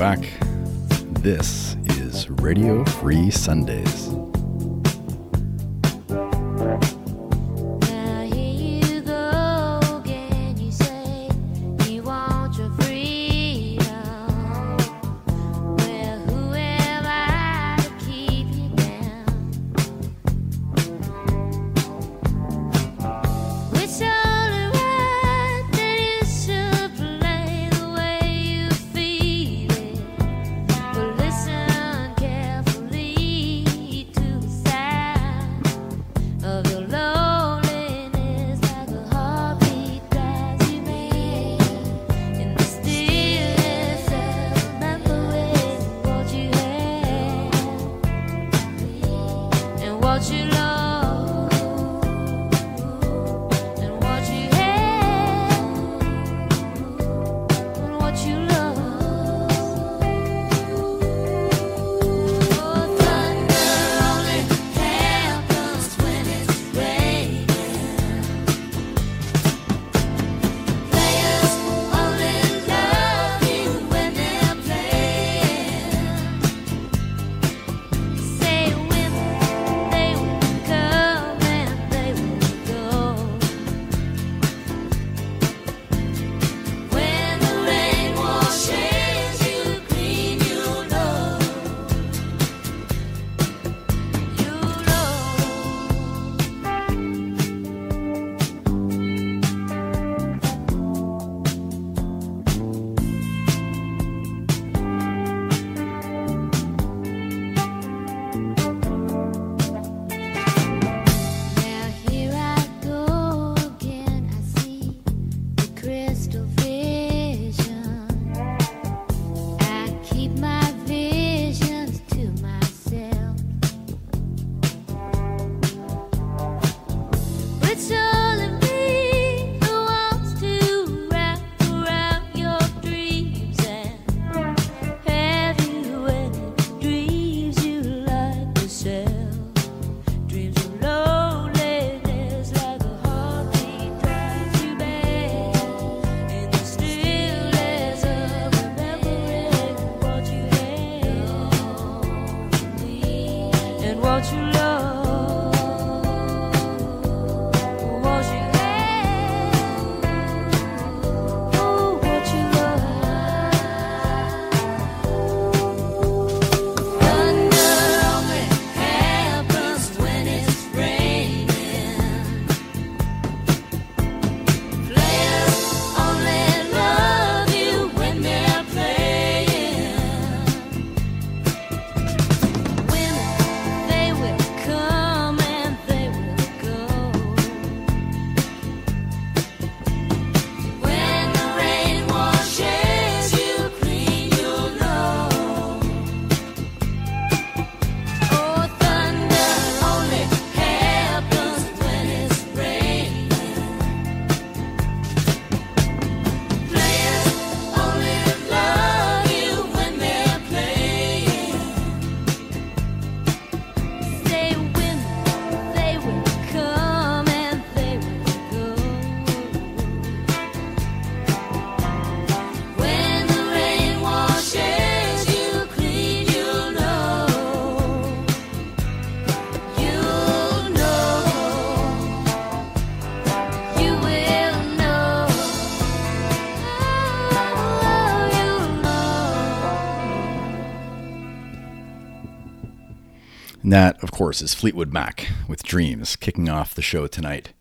back. This is Radio Free Sundays. And that, of course, is Fleetwood Mac with Dreams kicking off the show tonight.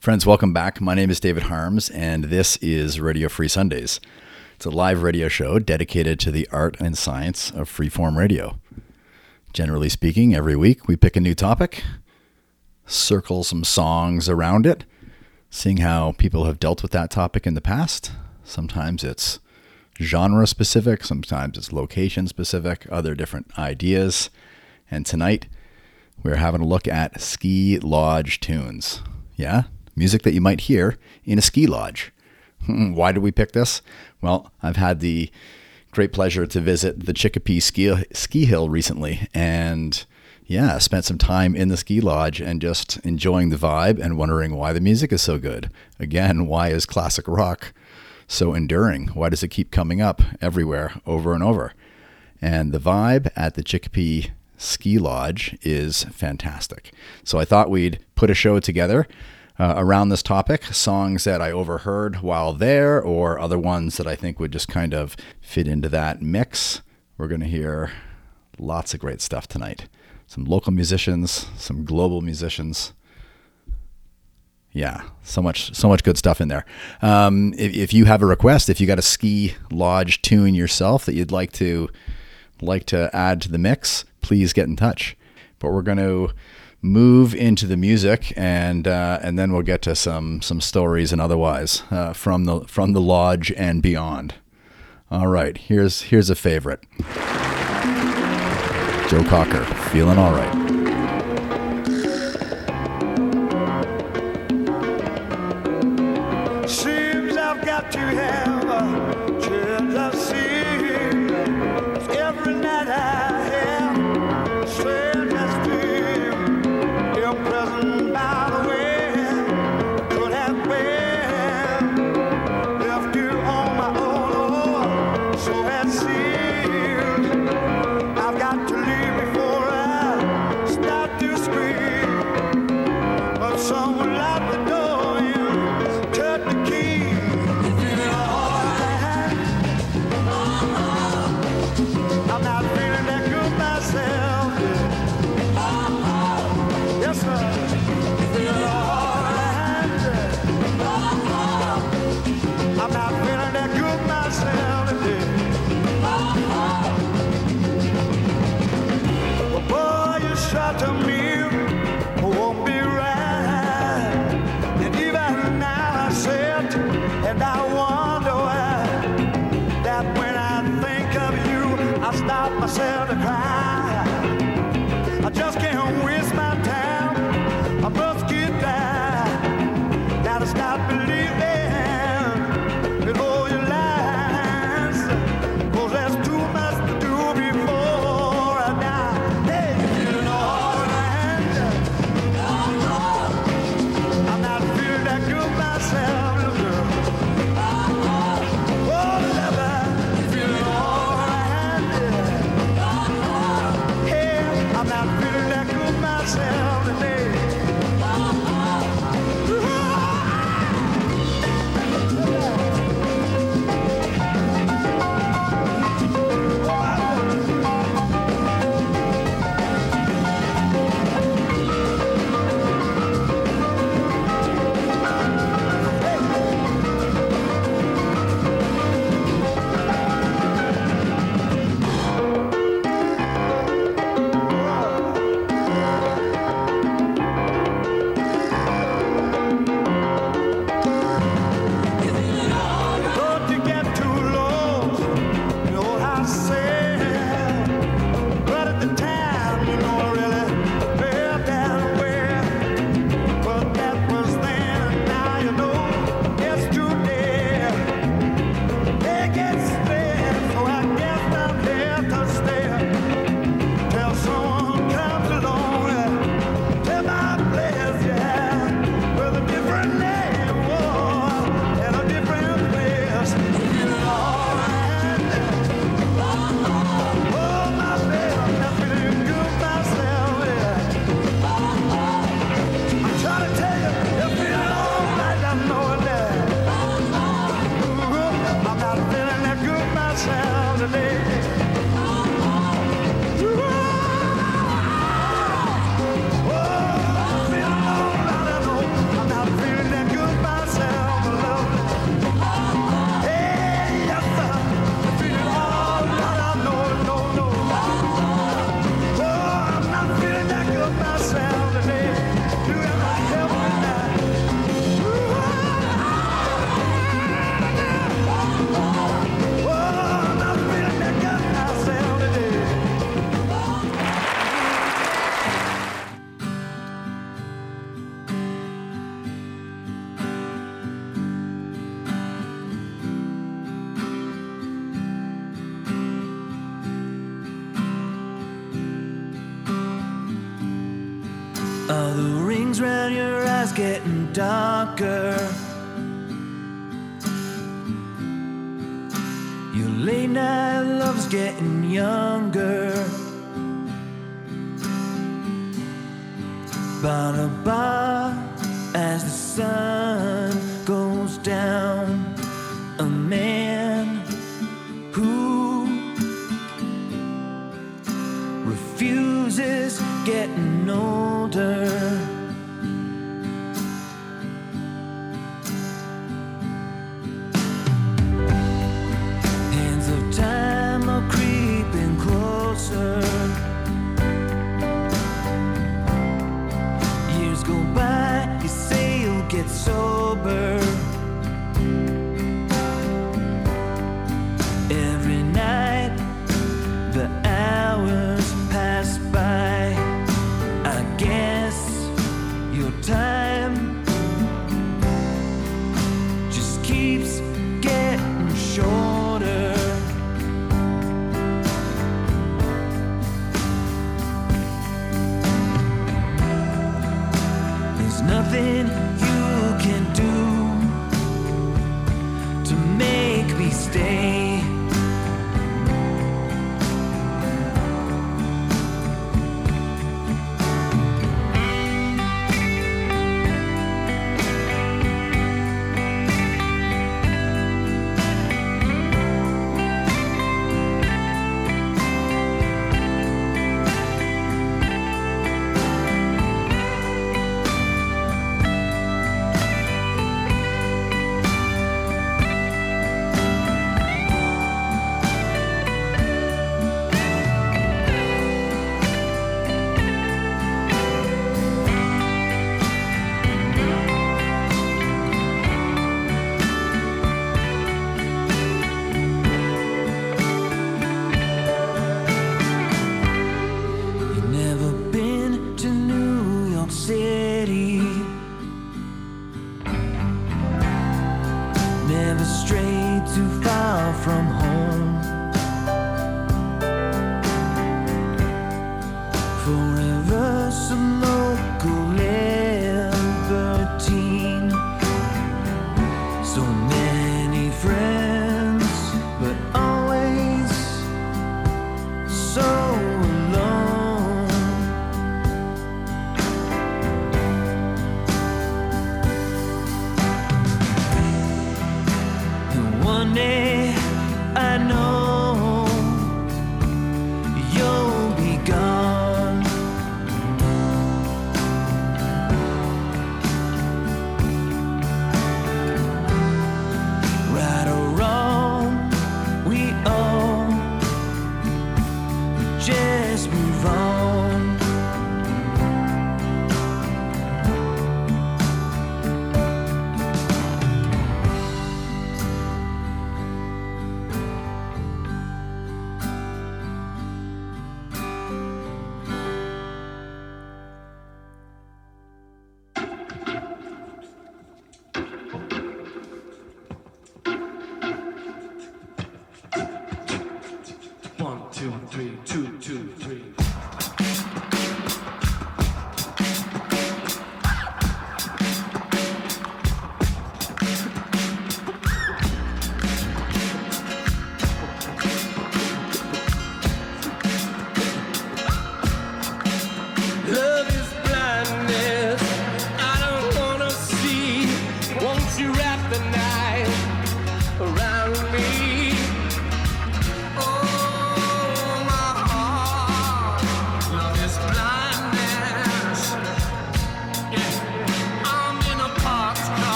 Friends, welcome back. My name is David Harms, and this is Radio Free Sundays. It's a live radio show dedicated to the art and science of freeform radio. Generally speaking, every week we pick a new topic, circle some songs around it, seeing how people have dealt with that topic in the past. Sometimes it's genre specific, sometimes it's location specific, other different ideas. And tonight, we're having a look at ski lodge tunes. Yeah, music that you might hear in a ski lodge. Hmm, why did we pick this? Well, I've had the great pleasure to visit the Chicopee ski, ski hill recently and yeah, spent some time in the ski lodge and just enjoying the vibe and wondering why the music is so good. Again, why is classic rock so enduring? Why does it keep coming up everywhere over and over? And the vibe at the Chicopee Ski Lodge is fantastic. So I thought we'd put a show together uh, around this topic songs that I overheard while there, or other ones that I think would just kind of fit into that mix. We're going to hear lots of great stuff tonight. Some local musicians, some global musicians. Yeah, so much, so much good stuff in there. Um, if, if you have a request, if you got a ski lodge tune yourself that you'd like to like to add to the mix, please get in touch. But we're going to move into the music, and uh, and then we'll get to some some stories and otherwise uh, from the from the lodge and beyond. All right, here's here's a favorite. Joe Cocker, feeling all right.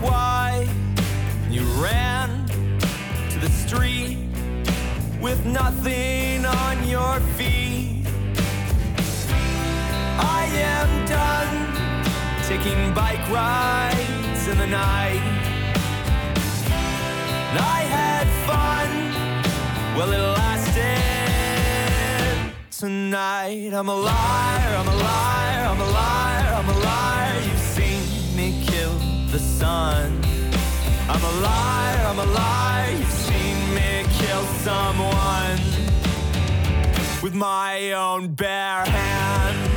Why. You ran to the street with nothing on your feet. I am done taking bike rides in the night. I had fun well, it lasted tonight. I'm a liar, I'm a liar, I'm a liar, I'm a liar. The sun. I'm a liar, I'm a liar. You've seen me kill someone with my own bare hands.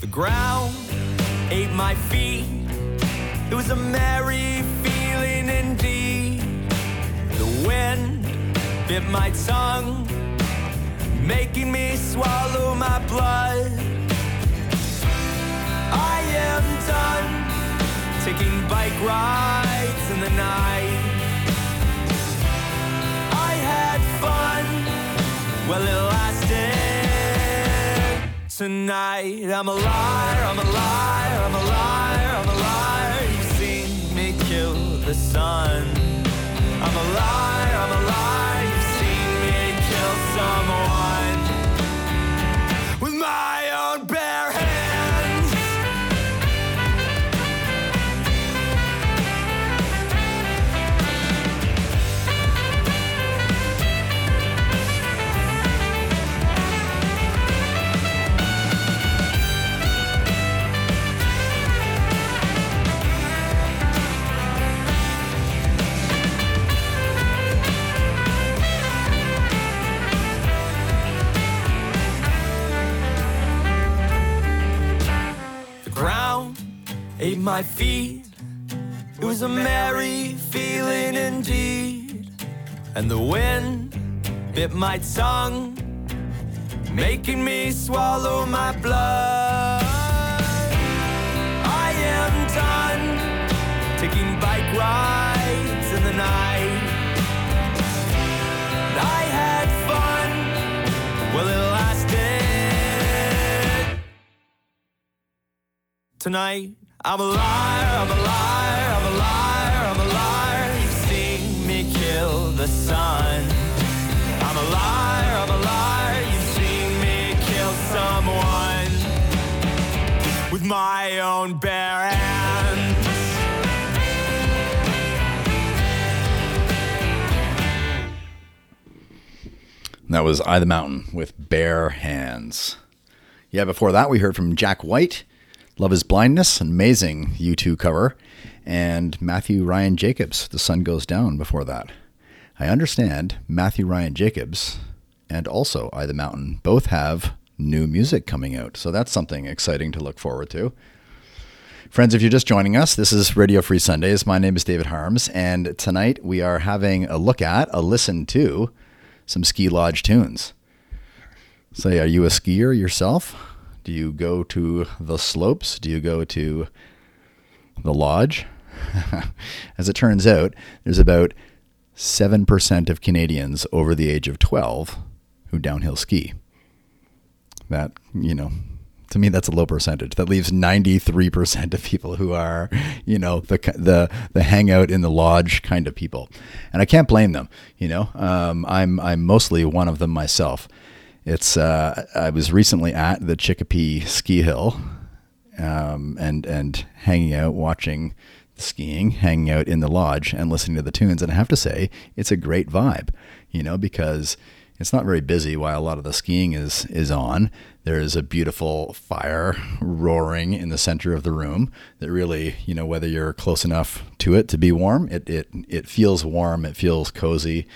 The ground ate my feet. It was a merry feeling indeed. The wind bit my tongue, making me swallow my blood. I am done taking bike rides in the night. I had fun, well, it lasted tonight. I'm a liar, I'm a liar, I'm a liar, I'm a liar. You've seen me kill the sun. I'm a liar, I'm a liar. You've seen me kill someone my feet. It was a merry feeling indeed. And the wind bit my tongue, making me swallow my blood. I am done taking bike rides in the night. I had fun, well, it lasted tonight. I'm a liar, I'm a liar, I'm a liar, I'm a liar. You've seen me kill the sun. I'm a liar, I'm a liar. You've seen me kill someone with my own bare hands. That was I the Mountain with Bare Hands. Yeah, before that, we heard from Jack White, Love is Blindness, amazing U2 cover, and Matthew Ryan Jacobs, The Sun Goes Down, before that. I understand Matthew Ryan Jacobs and also I the Mountain both have new music coming out, so that's something exciting to look forward to. Friends, if you're just joining us, this is Radio Free Sundays. My name is David Harms, and tonight we are having a look at, a listen to, some ski lodge tunes. Say, are you a skier yourself? Do you go to the slopes? Do you go to the lodge? As it turns out, there's about 7% of Canadians over the age of 12 who downhill ski. That, you know, to me that's a low percentage. That leaves 93% of people who are, you know, the the the hangout in the lodge kind of people. And I can't blame them, you know. Um, I'm I'm mostly one of them myself. It's uh, I was recently at the Chicopee ski hill um, and and hanging out watching the skiing, hanging out in the lodge and listening to the tunes. And I have to say, it's a great vibe, you know, because it's not very busy while a lot of the skiing is is on. There is a beautiful fire roaring in the center of the room that really, you know, whether you're close enough to it to be warm, it it it feels warm, it feels cozy.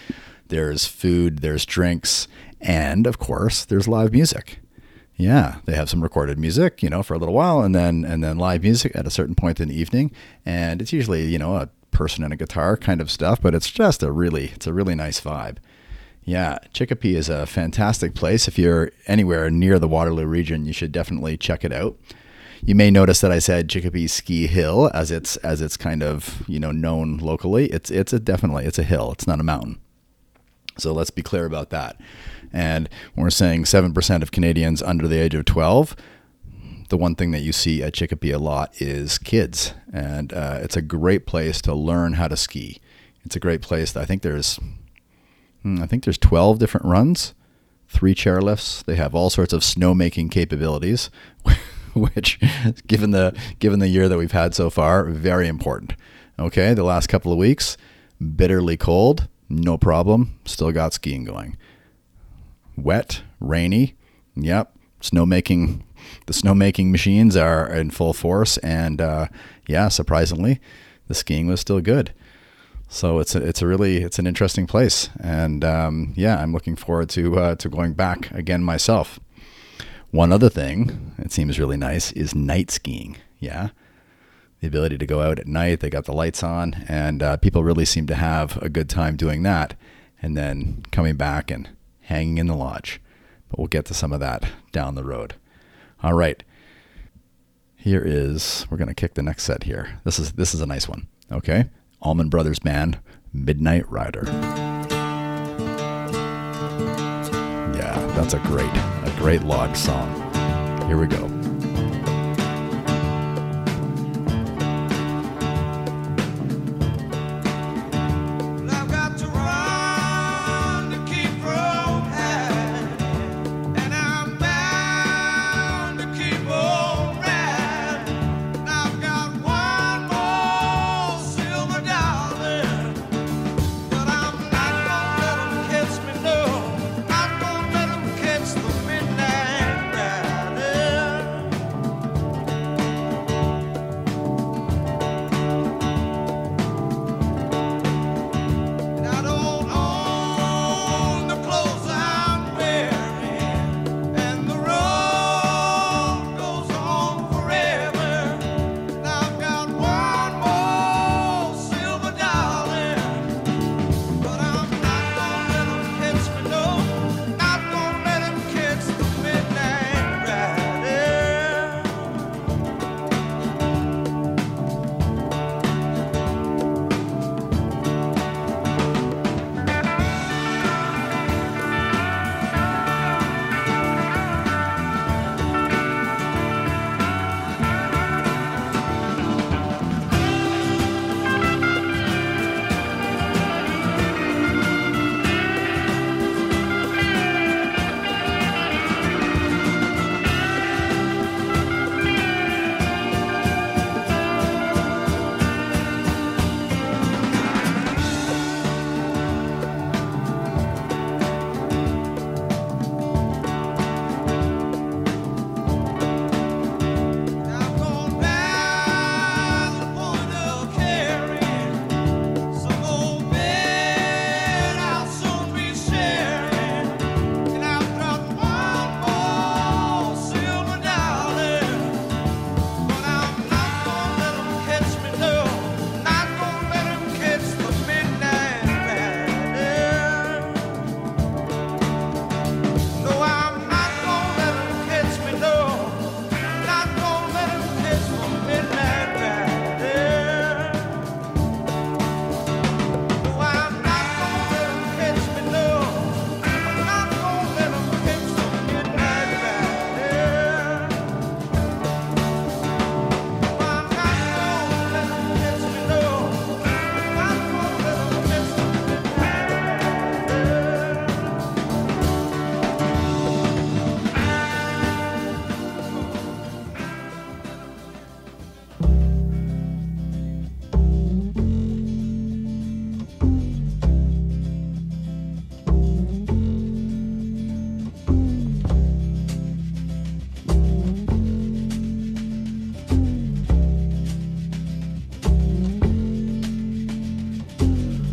There's food, there's drinks, and of course, there's live music. Yeah, they have some recorded music, you know, for a little while, and then and then live music at a certain point in the evening, and it's usually you know a person and a guitar kind of stuff, but it's just a really it's a really nice vibe. Yeah, Chicopee is a fantastic place. If you're anywhere near the Waterloo region, you should definitely check it out. You may notice that I said Chicopee Ski Hill as it's as it's kind of you know known locally. It's it's a definitely it's a hill. It's not a mountain. So let's be clear about that. And we're saying 7% of Canadians under the age of 12, the one thing that you see at Chicopee a lot is kids. And uh, it's a great place to learn how to ski. It's a great place. I think there's, hmm, I think there's 12 different runs, three chairlifts. They have all sorts of snowmaking capabilities, which, given the given the year that we've had so far, very important. Okay, the last couple of weeks, bitterly cold no problem. Still got skiing going. Wet, rainy. Yep. Snowmaking. The snowmaking machines are in full force, and uh, yeah, surprisingly, the skiing was still good. So it's a, it's a really it's an interesting place, and um, yeah, I'm looking forward to uh, to going back again myself. One other thing it seems really nice is night skiing. Yeah, the ability to go out at night. They got the lights on, and uh, people really seem to have a good time doing that. And then coming back and hanging in the lodge. But we'll get to some of that down the road. All right. Here is we're gonna kick the next set here. This is this is a nice one. Okay. Allman Brothers Band, Midnight Rider. Yeah, that's a great, a great lodge song. Here we go.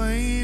blame.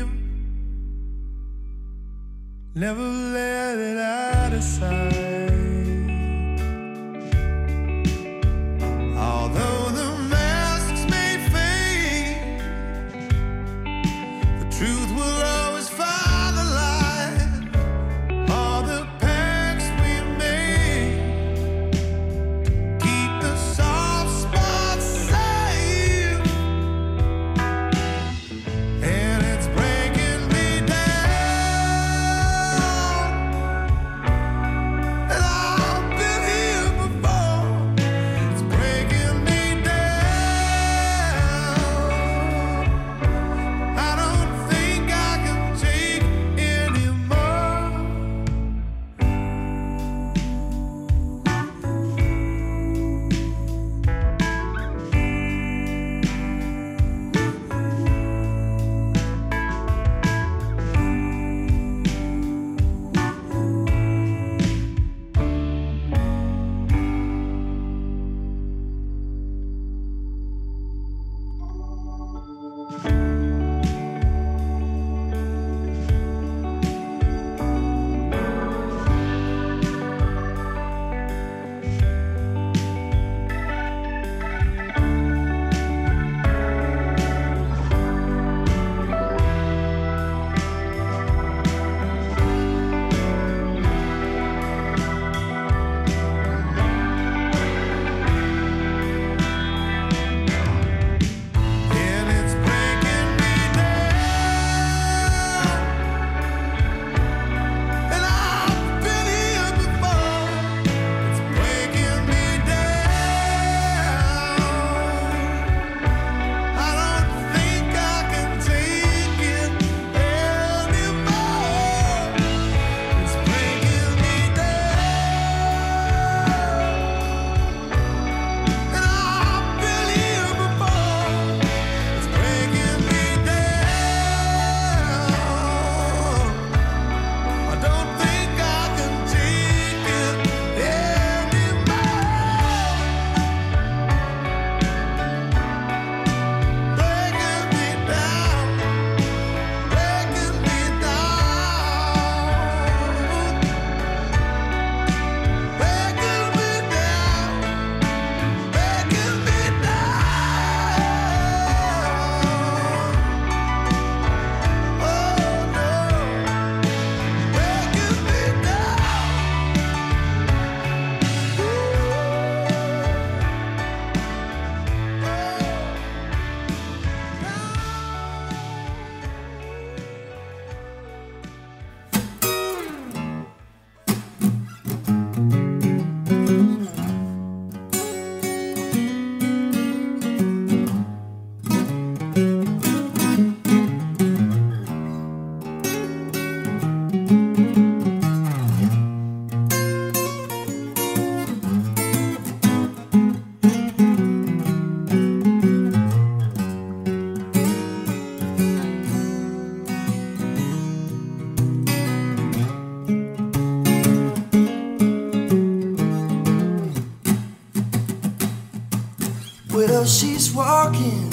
Walking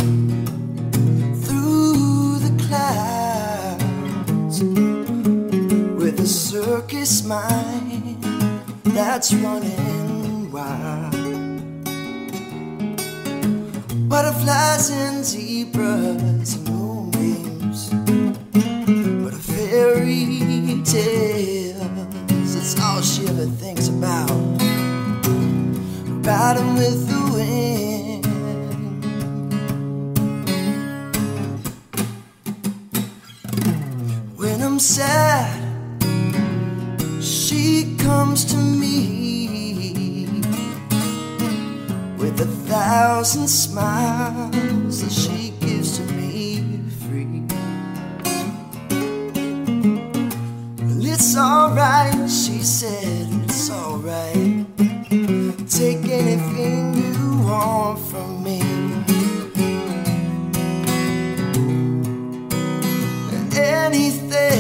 through the clouds with a circus mind that's running Anything.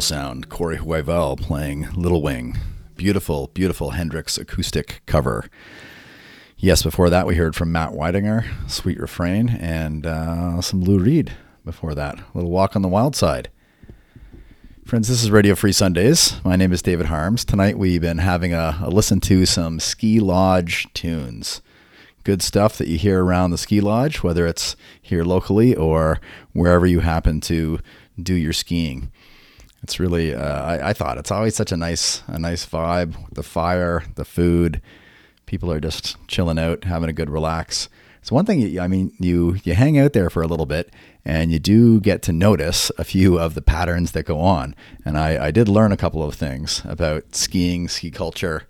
Sound. Corey Huivel playing Little Wing. Beautiful, beautiful Hendrix acoustic cover. Yes, before that, we heard from Matt Weidinger, Sweet Refrain, and uh, some Lou Reed before that. A little Walk on the Wild Side. Friends, this is Radio Free Sundays. My name is David Harms. Tonight we've been having a, a listen to some ski lodge tunes. Good stuff that you hear around the ski lodge, whether it's here locally or wherever you happen to do your skiing. It's really, uh, I, I thought it's always such a nice, a nice vibe. The fire, the food, people are just chilling out, having a good relax. It's one thing. I mean, you you hang out there for a little bit, and you do get to notice a few of the patterns that go on. And I, I did learn a couple of things about skiing, ski culture,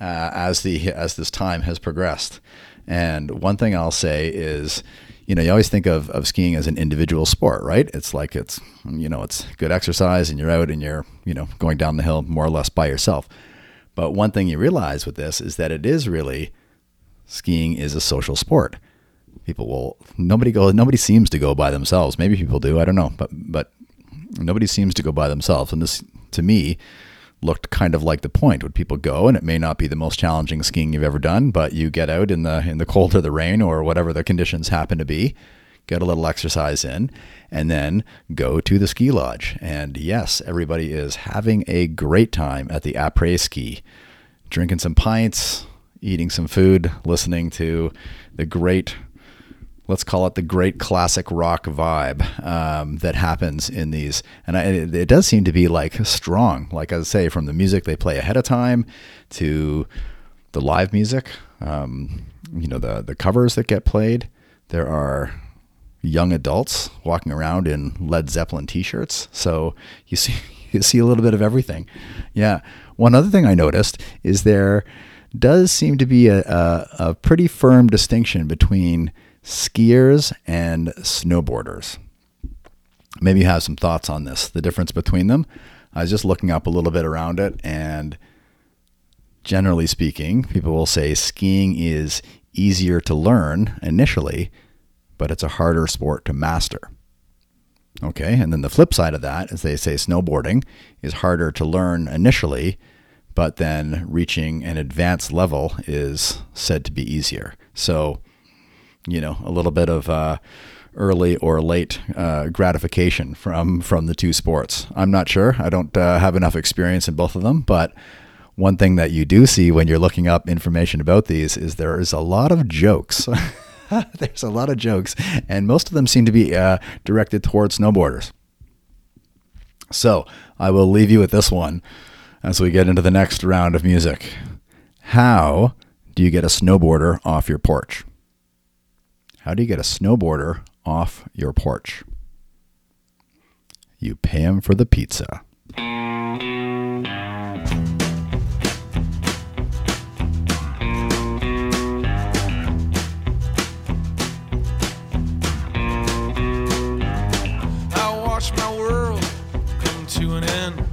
uh, as the as this time has progressed. And one thing I'll say is, you know, you always think of, of skiing as an individual sport, right? It's like it's you know, it's good exercise and you're out and you're, you know, going down the hill more or less by yourself. But one thing you realize with this is that it is really skiing is a social sport. People will nobody go nobody seems to go by themselves. Maybe people do, I don't know, but but nobody seems to go by themselves and this to me looked kind of like the point. Would people go and it may not be the most challenging skiing you've ever done, but you get out in the in the cold or the rain or whatever the conditions happen to be, get a little exercise in, and then go to the ski lodge. And yes, everybody is having a great time at the après ski, drinking some pints, eating some food, listening to the great let's call it the great classic rock vibe um, that happens in these. And I, it, it does seem to be like strong, like I say, from the music they play ahead of time to the live music, um, you know, the, the covers that get played. There are young adults walking around in Led Zeppelin t-shirts. So you see, you see a little bit of everything. Yeah. One other thing I noticed is there does seem to be a, a, a pretty firm distinction between skiers and snowboarders. Maybe you have some thoughts on this, the difference between them. I was just looking up a little bit around it, and generally speaking, people will say skiing is easier to learn initially, but it's a harder sport to master. Okay, and then the flip side of that is they say snowboarding is harder to learn initially, but then reaching an advanced level is said to be easier. So, you know, a little bit of uh, early or late uh, gratification from from the two sports. I'm not sure. I don't uh, have enough experience in both of them, but one thing that you do see when you're looking up information about these is there is a lot of jokes. There's a lot of jokes, and most of them seem to be uh, directed towards snowboarders. So I will leave you with this one as we get into the next round of music. How do you get a snowboarder off your porch? How do you get a snowboarder off your porch? You pay him for the pizza. I watched my world come to an end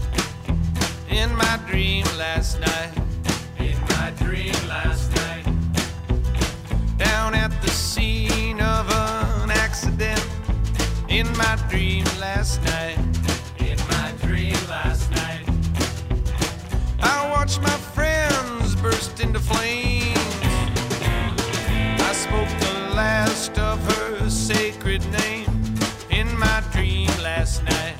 in my dream last night. In my dream last night. Down at In my dream last night. In my dream last night. I watched my friends burst into flames. I spoke the last of her sacred name in my dream last night.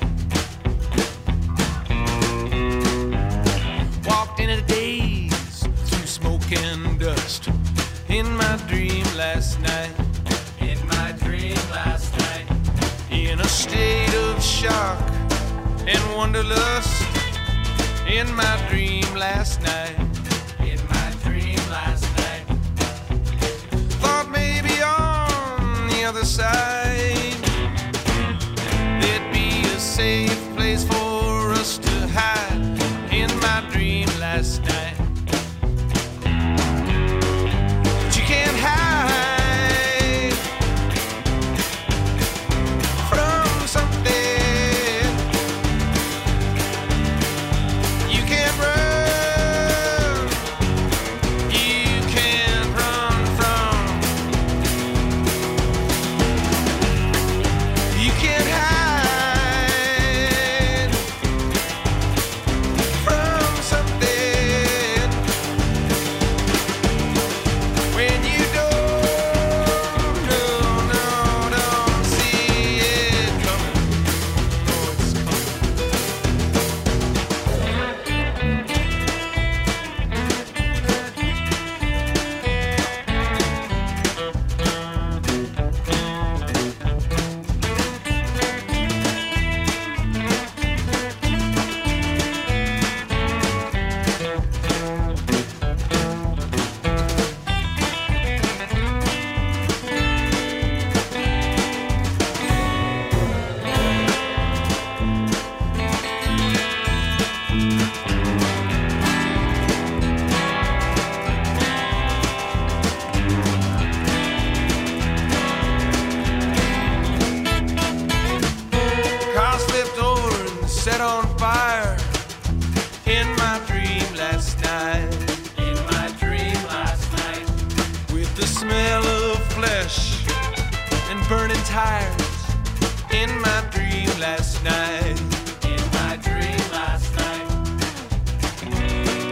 Walked in a daze through smoke and dust in my dream last night. In a state of shock and wanderlust in my dream last night. In my dream last night. Thought maybe on the other side there'd be a safe smell of flesh and burning tires in my dream last night. In my dream last night.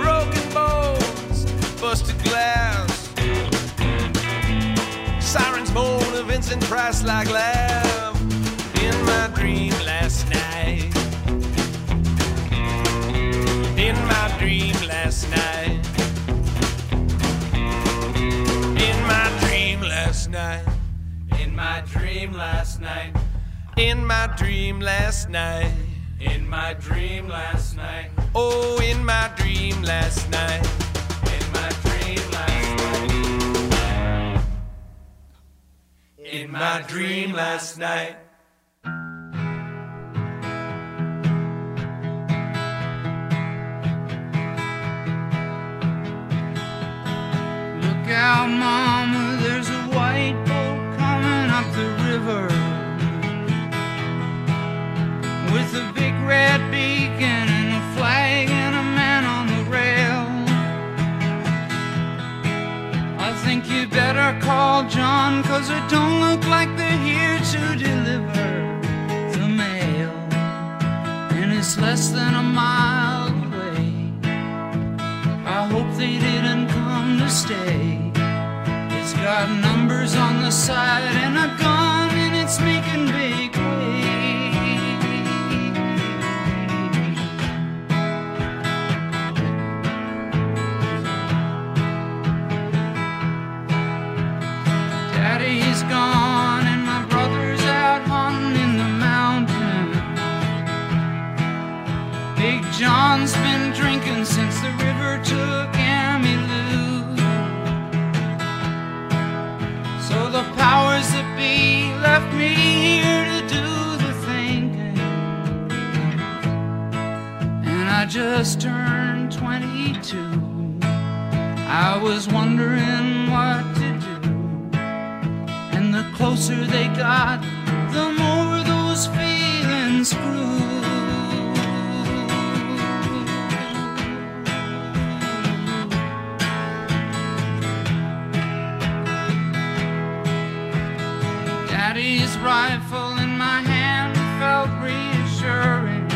Broken bones, busted glass. Sirens moan of Vincent Price like laugh dream last night. In my dream last night. In my dream last night. Oh, in my dream last night. In my dream last night. In my dream last night. Look out, mama, there's a white boat coming up the river with a big red beacon and a flag and a man on the rail. I think you better call John, cause it don't look like they're here to deliver the mail. And it's less than a mile away. I hope they didn't come to stay. Got numbers on the side and a gun, and it's making big waves. Daddy's gone and my brother's out hunting in the mountain. Big John's been drinking since the river took Emmylou. So the powers that be left me here to do the thinking. And I just turned 22. I was wondering what to do. And the closer they got, the more those feelings grew. Rifle in my hand felt reassuring.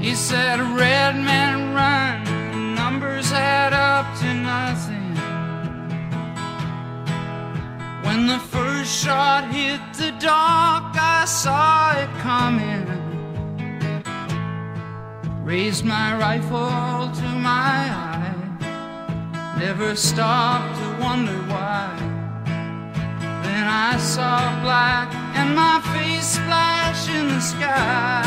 He said, Red men run. Numbers add up to nothing. When the first shot hit the dock, I saw it coming. Raised my rifle to my eye. Never stopped to wonder why. Then I saw black and my face splash in the sky.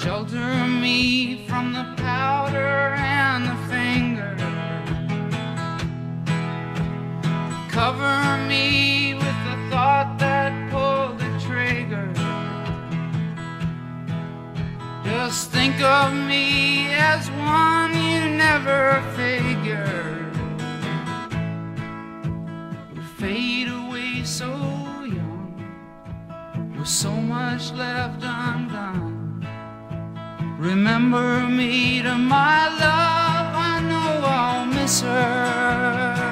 Shelter me from the powder and the finger. Cover me Just think of me as one you never figured would fade away so young, with so much left undone. Remember me to my love, I know I'll miss her.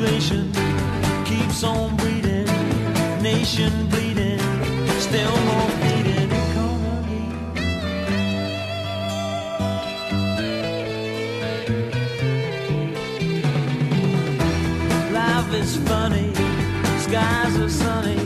Population keeps on breeding, nation bleeding, still more bleeding economy. Life is funny, skies are sunny,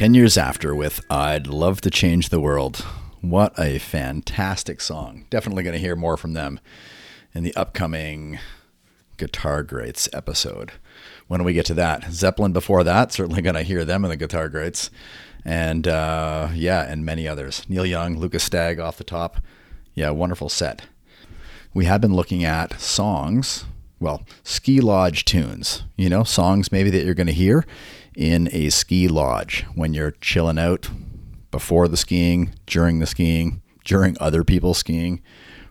10 years after with I'd Love to Change the World. What a fantastic song. Definitely going to hear more from them in the upcoming Guitar Greats episode. When we get to that, Zeppelin before that, certainly going to hear them in the Guitar Greats. And uh, yeah, and many others. Neil Young, Lucas Stagg off the top. Yeah, wonderful set. We have been looking at songs, well, ski lodge tunes, you know, songs maybe that you're going to hear in a ski lodge when you're chilling out before the skiing, during the skiing, during other people skiing,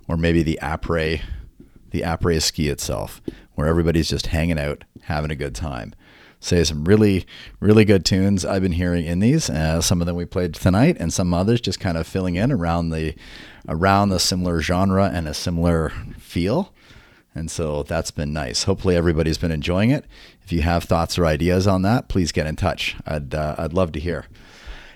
or maybe the après, the après ski itself, where everybody's just hanging out, having a good time. Say some really, really good tunes I've been hearing in these. Uh, some of them we played tonight, and some others just kind of filling in around the, around the similar genre and a similar feel. And so that's been nice. Hopefully everybody's been enjoying it. If you have thoughts or ideas on that, please get in touch. I'd uh, I'd love to hear.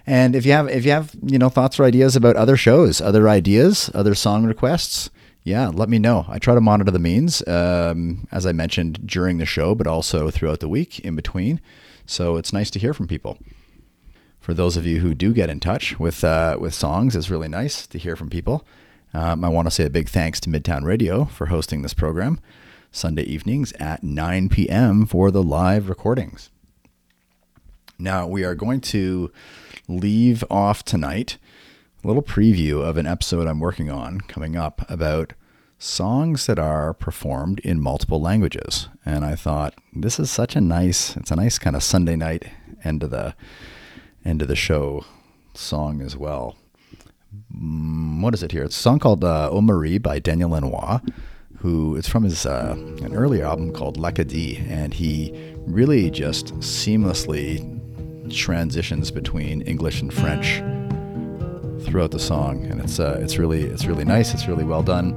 And if you have if you have you know thoughts or ideas about other shows, other ideas, other song requests, yeah, let me know. I try to monitor the means, um, as I mentioned during the show, but also throughout the week in between. So it's nice to hear from people. For those of you who do get in touch with uh, with songs, it's really nice to hear from people. Um, I want to say a big thanks to Midtown Radio for hosting this program Sunday evenings at 9 p.m. for the live recordings. Now, we are going to leave off tonight a little preview of an episode I'm working on coming up about songs that are performed in multiple languages. And I thought this is such a nice, it's a nice kind of Sunday night end of the end of the show song as well. Mm, what is it here? It's a song called uh, O Marie by Daniel Lanois, who it's from his uh, an earlier album called L'Acadie, and he really just seamlessly transitions between English and French throughout the song, and it's uh, it's really it's really nice. It's really well done.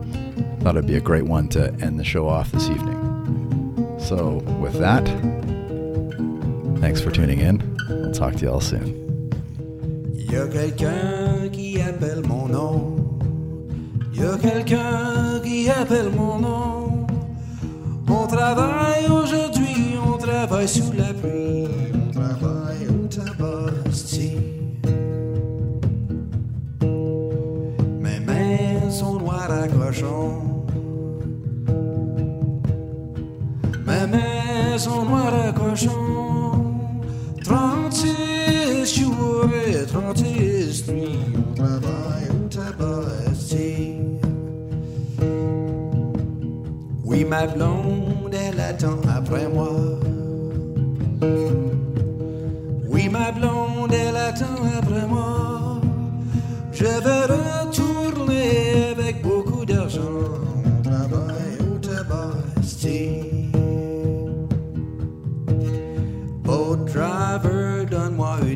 Thought it'd be a great one to end the show off this evening. So with that, thanks for tuning in. We'll talk to y'all soon. Qui appelle mon nom. Y a quelqu'un qui appelle mon nom. On travaille aujourd'hui, on travaille sous la pluie. On travaille au tabac. Mes mains sont noires à cochon. Mes mains sont noires à cochon. 36 jours et 36 nuits, on travaille au tabac, si. Oui, ma blonde, elle attend après moi. Oui, ma blonde, elle attend après moi. Je veux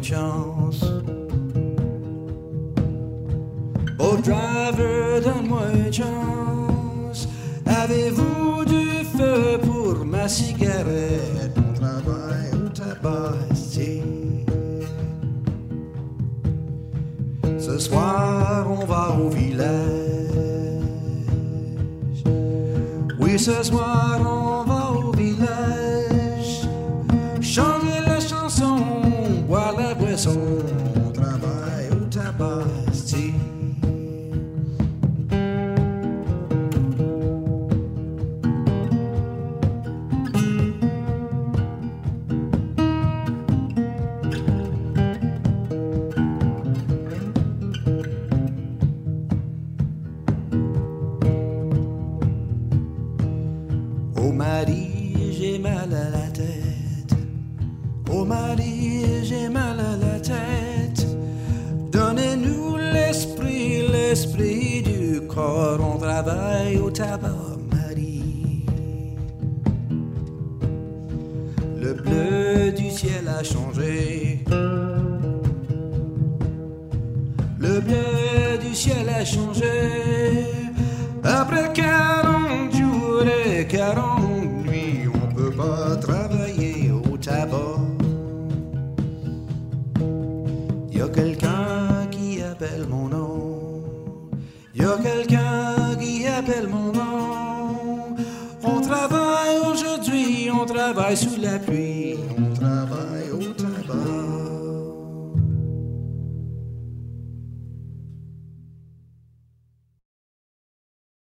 chance. Oh driver, donne-moi une chance. Avez-vous du feu pour ma cigarette? On travaille au tabac. Ce soir, on va au village. Oui, ce soir, on va